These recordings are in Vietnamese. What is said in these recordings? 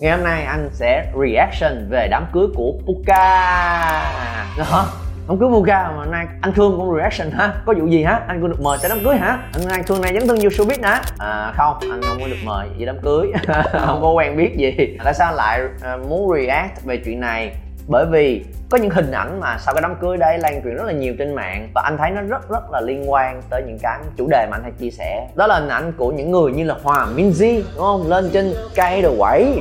Ngày hôm nay anh sẽ reaction về đám cưới của Puka Đó, đám cưới Puka mà nay anh Thương cũng reaction hả? Có vụ gì hả? Anh cũng được mời tới đám cưới hả? Anh, anh Thương này dấn thân vô showbiz hả? À không, anh không có được mời gì đám cưới Không có quen biết gì Tại sao lại à, muốn react về chuyện này? Bởi vì có những hình ảnh mà sau cái đám cưới đấy lan truyền rất là nhiều trên mạng và anh thấy nó rất rất là liên quan tới những cái chủ đề mà anh hay chia sẻ. Đó là hình ảnh của những người như là Hòa Minzy đúng không? Lên trên cây đồ quẩy.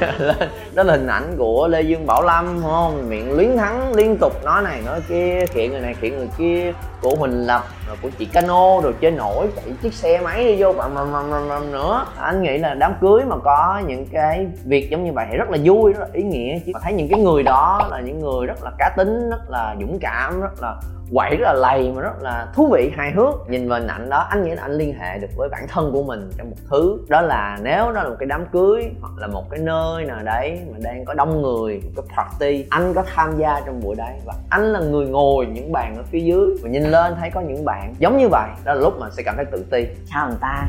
Đó là hình ảnh của Lê Dương Bảo Lâm, đúng không? Miệng luyến thắng liên tục, nói này, nói kia kiện người này kiện người kia, của Huỳnh Lập, rồi của chị Cano, rồi chơi nổi, chạy chiếc xe máy đi vô, bầm bầm bầm bầm nữa. Anh nghĩ là đám cưới mà có những cái việc giống như vậy thì rất là vui, rất là ý nghĩa. Chứ mà thấy những cái người đó đó là những người rất là cá tính, rất là dũng cảm, rất là quậy, rất là lầy mà rất là thú vị, hài hước. Nhìn vào hình ảnh đó, anh nghĩ là anh liên hệ được với bản thân của mình trong một thứ. Đó là nếu đó là một cái đám cưới hoặc là một cái nơi nào đấy mà đang có đông người, một cái party, anh có tham gia trong buổi đấy và anh là người ngồi những bàn ở phía dưới và nhìn lên thấy có những bạn giống như vậy, đó là lúc mà sẽ cảm thấy tự ti. Sao người ta?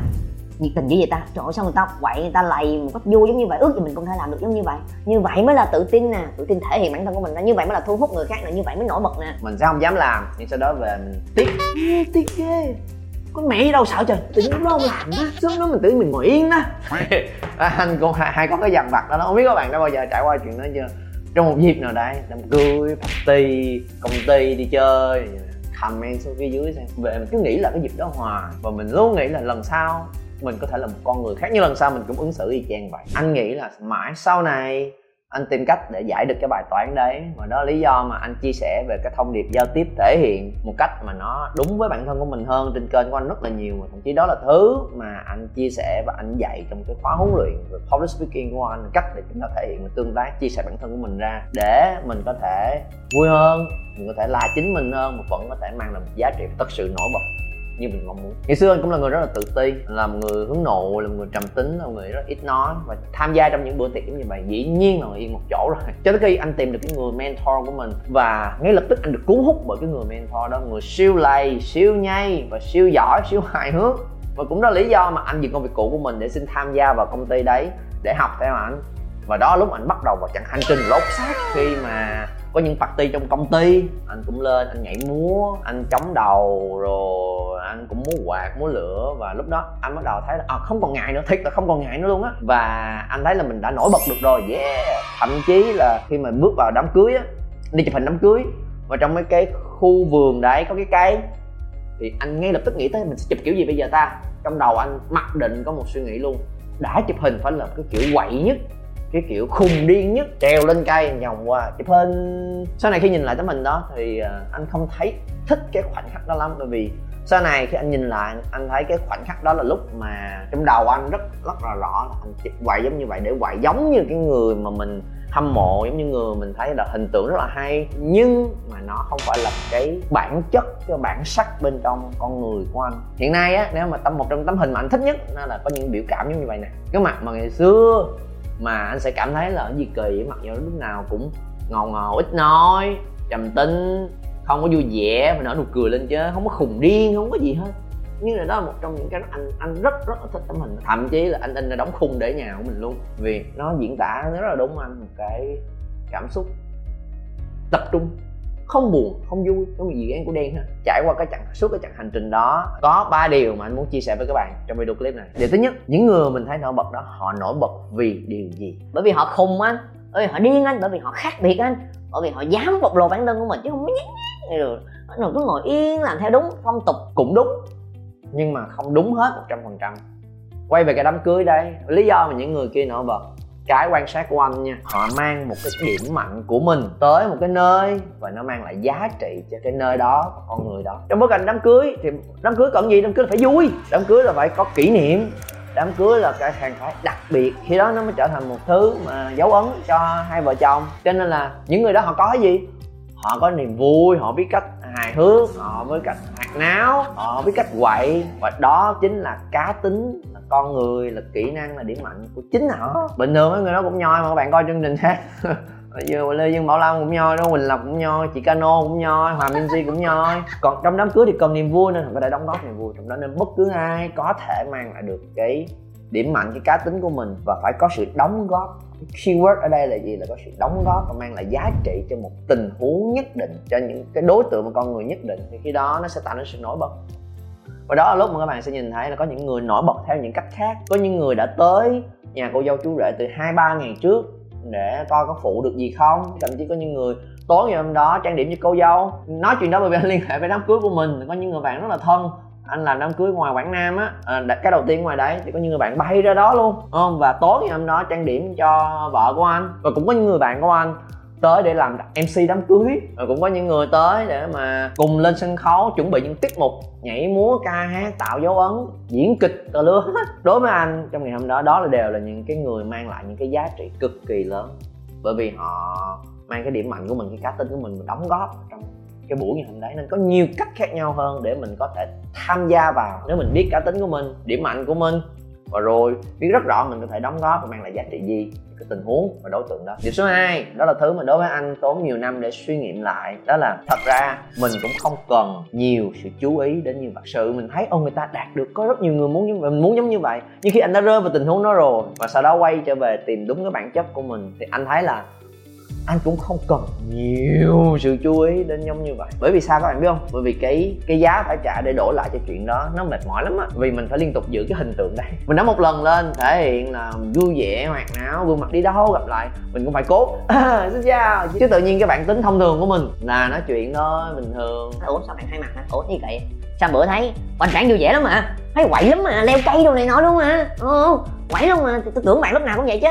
Nhiệt tình như vậy ta. Trời ơi sao người ta quậy người ta lầy một cách vui giống như vậy? Ước gì mình cũng thể làm được giống như vậy. Như vậy mới là tự tin nè tự tin thể hiện bản thân của mình ra như vậy mới là thu hút người khác là như vậy mới nổi bật nè. Mình sẽ không dám làm nhưng sau đó về mình tiếc. Tiếc ghê. Con mẹ đâu sợ trời? Tự nhiên nó không làm á sớm đó mình tự mình ngồi yên đó. À, anh con hai, hai có cái dằn vặt đó. Không biết các bạn đã bao giờ trải qua chuyện đó chưa? Trong một dịp nào đấy đám cưới party công ty đi chơi comment xuống phía dưới xem. Về mình cứ nghĩ là cái dịp đó hòa và mình luôn nghĩ là lần sau mình có thể là một con người khác. Như lần sau mình cũng ứng xử y chang vậy. Anh nghĩ là mãi sau này anh tìm cách để giải được cái bài toán đấy. Và đó là lý do mà anh chia sẻ về cái thông điệp giao tiếp thể hiện một cách mà nó đúng với bản thân của mình hơn trên kênh của anh rất là nhiều. Mà thậm chí đó là thứ mà anh chia sẻ và anh dạy trong cái khóa huấn luyện về public speaking của anh. Cách để chúng ta thể hiện và tương tác, chia sẻ bản thân của mình ra để mình có thể vui hơn, mình có thể là chính mình hơn mà vẫn có thể mang lại một giá trị thật sự nổi bật như mình mong muốn. Ngày xưa anh cũng là người rất là tự ti là một người hướng nội là một người trầm tính là một người rất ít nói và tham gia trong những bữa tiệc như vậy. Dĩ nhiên là ngồi yên một chỗ rồi. Cho tới khi anh tìm được cái người mentor của mình và ngay lập tức anh được cuốn hút bởi cái người mentor đó, người siêu lầy, siêu nhây và siêu giỏi, siêu hài hước. Và cũng đó là lý do mà anh dừng công việc cũ của mình để xin tham gia vào công ty đấy để học theo anh và đó lúc anh bắt đầu vào chặng hành trình lột xác khi mà có những party trong công ty, anh cũng lên, anh nhảy múa, anh chống đầu rồi anh cũng muốn quạt muốn lửa và lúc đó anh bắt đầu thấy là à, không còn ngại nữa thiệt là không còn ngại nữa luôn á. Và anh thấy là mình đã nổi bật được rồi yeah. Thậm chí là khi mà bước vào đám cưới á đi chụp hình đám cưới và trong mấy cái khu vườn đấy có cái cây thì anh ngay lập tức nghĩ tới mình sẽ chụp kiểu gì bây giờ ta? Trong đầu anh mặc định có một suy nghĩ luôn đã chụp hình phải là cái kiểu quậy nhất cái kiểu khùng điên nhất trèo lên cây vòng qua chụp hình. Sau này khi nhìn lại tấm hình đó thì ờ, anh không thấy thích cái khoảnh khắc đó lắm. Bởi vì sau này khi anh nhìn lại, anh thấy cái khoảnh khắc đó là lúc mà trong đầu anh rất rất là rõ là anh chụp quậy giống như vậy, để quậy giống như cái người mà mình hâm mộ, giống như người mình thấy là hình tượng rất là hay. Nhưng mà nó không phải là cái bản chất, cái bản sắc bên trong con người của anh. Hiện nay á, nếu mà tâm, một trong tấm hình mà anh thích nhất, nó là có những biểu cảm giống như vậy nè. Cái mặt mà ngày xưa mà anh sẽ cảm thấy là cái gì kỳ mặt dù lúc nào cũng ngầu ngầu, ít nói, trầm tính không có vui vẻ, mà nở nụ cười lên chứ, không có khùng điên không có gì hết. Nhưng là đó là một trong những cái anh anh rất rất thích tấm hình. Thậm chí là anh in ra đóng khung để nhà của mình luôn, vì nó diễn tả rất là đúng anh, một cái cảm xúc tập trung. Không buồn, không vui có gì ghen của đen ha trải qua cái chặng, suốt cái chặng hành trình đó, có ba điều mà anh muốn chia sẻ với các bạn trong video clip này. Điều thứ nhất, những người mình thấy nổi bật đó, họ nổi bật vì điều gì? Bởi vì họ khùng anh. Bởi vì họ điên anh, bởi vì họ khác biệt anh. Bởi vì họ dám bộc lộ bản thân của mình, chứ không có hay được. Nó cứ ngồi yên, làm theo đúng phong tục cũng đúng. Nhưng mà không đúng hết một trăm phần trăm. Quay về cái đám cưới đây, lý do mà những người kia nổi bật. Cái quan sát của anh nha, họ mang một cái điểm mạnh của mình tới một cái nơi và nó mang lại giá trị cho cái nơi đó con người đó. Trong bối cảnh đám cưới thì đám cưới cần gì? Đám cưới là phải vui. Đám cưới là phải có kỷ niệm. Đám cưới là cái hàng phải đặc biệt. Khi đó nó mới trở thành một thứ mà dấu ấn cho hai vợ chồng. Cho nên là những người đó họ có cái gì? Họ có niềm vui, họ biết cách hài hước, họ biết cách hạt náo, họ biết cách quậy. Và đó chính là cá tính, là con người, là kỹ năng, là điểm mạnh của chính họ. Bình thường mấy người đó cũng nhoi mà, các bạn coi chương trình khác giờ lê dương bảo lâm cũng nhoi đó quỳnh Lộc cũng nhoi, chị cano cũng nhoi, hòa minh di cũng nhoi. Còn trong đám cưới thì cần niềm vui nên phải đã đóng góp niềm vui. Trong đó nên bất cứ ai có thể mang lại được cái điểm mạnh, cái cá tính của mình và phải có sự đóng góp keyword ở đây là gì? Là có sự đóng góp và mang lại giá trị cho một tình huống nhất định, cho những cái đối tượng và con người nhất định. Thì khi đó nó sẽ tạo nên sự nổi bật. Và đó là lúc mà các bạn sẽ nhìn thấy là có những người nổi bật theo những cách khác. Có những người đã tới nhà cô dâu chú rể từ hai, ba ngày trước để coi có phụ được gì không. Thậm chí có những người tối ngày hôm đó trang điểm cho cô dâu. Nói chuyện đó bởi vì liên hệ với đám cưới của mình. Có những người bạn rất là thân anh làm đám cưới ngoài quảng nam á. À, cái đầu tiên ngoài đấy thì có những người bạn bay ra đó luôn không? Và tối ngày hôm đó trang điểm cho vợ của anh. Và cũng có những người bạn của anh tới để làm mc đám cưới. Rồi cũng có những người tới để mà cùng lên sân khấu chuẩn bị những tiết mục nhảy múa ca hát tạo dấu ấn diễn kịch tờ lứa đối với anh trong ngày hôm đó đó là đều là những cái người mang lại những cái giá trị cực kỳ lớn. Bởi vì họ mang cái điểm mạnh của mình cái cá tính của mình mình đóng góp trong cái buổi ngày hôm đấy. Nên có nhiều cách khác nhau hơn để mình có thể tham gia vào. Nếu mình biết cá tính của mình, điểm mạnh của mình. Và rồi, biết rất rõ mình có thể đóng góp và mang lại giá trị gì cái tình huống và đối tượng đó. Điều số 2 đó là thứ mà đối với anh tốn nhiều năm để suy nghiệm lại. Đó là thật ra, mình cũng không cần nhiều sự chú ý đến như vậy. Sự mình thấy ông người ta đạt được, có rất nhiều người muốn như vậy mình muốn giống như vậy. Nhưng khi anh đã rơi vào tình huống đó rồi, và sau đó quay trở về tìm đúng cái bản chất của mình, thì anh thấy là anh cũng không cần nhiều sự chú ý đến giống như vậy. Bởi vì sao các bạn biết không? Bởi vì cái cái giá phải trả để đổi lại cho chuyện đó nó mệt mỏi lắm á. Vì mình phải liên tục giữ cái hình tượng đây. Mình đã một lần lên thể hiện là vui vẻ hoạt náo gương mặt đi đâu gặp lại. Mình cũng phải cố. À, xin chào. Chứ tự nhiên cái bản tính thông thường của mình là nói chuyện thôi bình thường. Ủa sao bạn hai mặt hả? Ủa như vậy sao bữa thấy hoành tráng vui vẻ lắm mà? Thấy quậy lắm mà leo cây đồ này nọ luôn mà. Ừ quậy luôn mà. Tôi tưởng bạn lúc nào cũng vậy chứ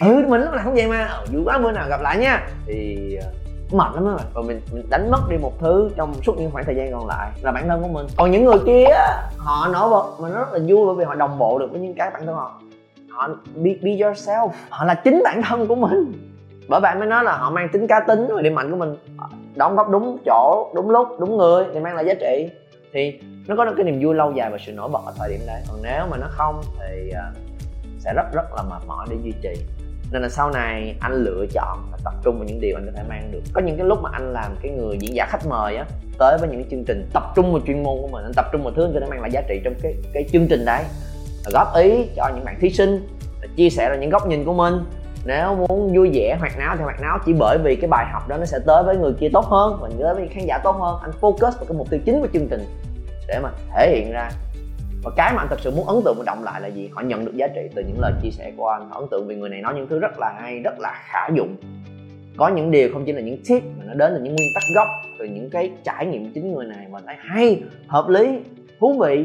ừ mình lúc nào không vậy mà. Ừ, vui quá bữa nào gặp lại nha. Thì ờ, mệt lắm rồi và mình mình đánh mất đi một thứ trong suốt những khoảng thời gian còn lại là bản thân của mình. Còn những người kia họ nổi bật. Mà nó rất là vui bởi vì họ đồng bộ được với những cái bản thân họ. Họ be, be yourself. Họ là chính bản thân của mình. Bởi vậy mới nói là họ mang tính cá tính và điểm mạnh của mình. Đóng góp đúng chỗ đúng lúc đúng người thì mang lại giá trị. Thì nó có cái niềm vui lâu dài và sự nổi bật ở thời điểm đấy còn nếu mà nó không thì ờ, sẽ rất rất là mệt mỏi để duy trì nên là sau này anh lựa chọn và tập trung vào những điều anh có thể mang được. Có những cái lúc mà anh làm cái người diễn giả khách mời á, tới với những cái chương trình tập trung vào chuyên môn của mình, anh tập trung vào thứ anh có thể mang lại giá trị trong cái cái chương trình đấy. Góp ý cho những bạn thí sinh chia sẻ ra những góc nhìn của mình. Nếu muốn vui vẻ hoạt náo thì hoạt náo, chỉ bởi vì cái bài học đó nó sẽ tới với người kia tốt hơn và tới với khán giả tốt hơn. Anh focus vào cái mục tiêu chính của chương trình để mà thể hiện ra và cái mà anh thật sự muốn ấn tượng và động lại là gì? Họ nhận được giá trị từ những lời chia sẻ của anh. Họ ấn tượng vì người này nói những thứ rất là hay, rất là khả dụng. Có những điều không chỉ là những tip, mà nó đến từ những nguyên tắc gốc, từ những cái trải nghiệm chính người này mà thấy hay, hợp lý, thú vị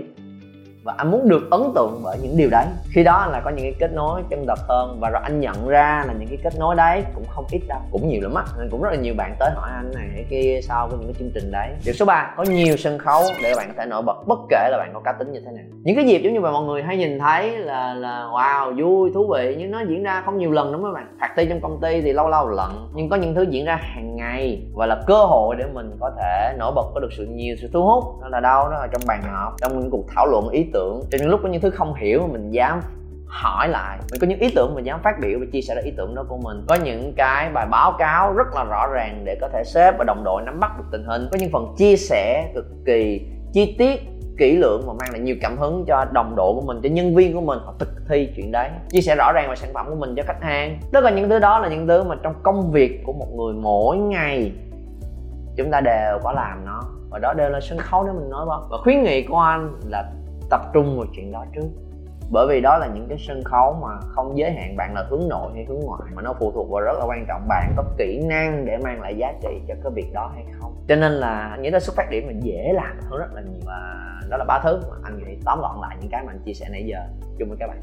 và anh muốn được ấn tượng bởi những điều đấy. Khi đó là có những cái kết nối chân thật hơn và rồi anh nhận ra là những cái kết nối đấy cũng không ít đâu. Cũng nhiều lắm á, nên cũng rất là nhiều bạn tới hỏi anh này cái kia sau cái những cái chương trình đấy. Điều số 3 có nhiều sân khấu để bạn có thể nổi bật, bất kể là bạn có cá tính như thế nào. Những cái dịp giống như mà mọi người hay nhìn thấy là là, wow, vui, thú vị, nhưng nó diễn ra không nhiều lần đúng không các bạn? Party trong công ty thì lâu lâu lần nhưng có những thứ diễn ra hàng ngày và là cơ hội để mình có thể nổi bật, có được sự nhiều sự thu hút. Đó là đâu? Đó là trong bàn họp, trong những cuộc thảo luận ý tưởng, cho những lúc có những thứ không hiểu mình dám hỏi lại, mình có những ý tưởng mình dám phát biểu và chia sẻ ra ý tưởng đó của mình. Có những cái bài báo cáo rất là rõ ràng để có thể sếp và đồng đội nắm bắt được tình hình. Có những phần chia sẻ cực kỳ chi tiết, kỹ lưỡng và mang lại nhiều cảm hứng cho đồng đội của mình, cho nhân viên của mình. Họ thực thi chuyện đấy, chia sẻ rõ ràng về sản phẩm của mình cho khách hàng. Tất cả những thứ đó là những thứ mà trong công việc của một người mỗi ngày, chúng ta đều có làm nó. Và đó đều là sân khấu để mình nói bật và khuyến nghị của anh là tập trung vào chuyện đó trước. Bởi vì đó là những cái sân khấu mà không giới hạn bạn là hướng nội hay hướng ngoại, mà nó phụ thuộc vào rất là quan trọng bạn có kỹ năng để mang lại giá trị cho cái việc đó hay không. Cho nên là anh nghĩ đó xuất phát điểm mình dễ làm hơn rất là nhiều. Và đó là ba thứ mà anh nghĩ tóm gọn lại những cái mà anh chia sẻ nãy giờ. Chung với các bạn.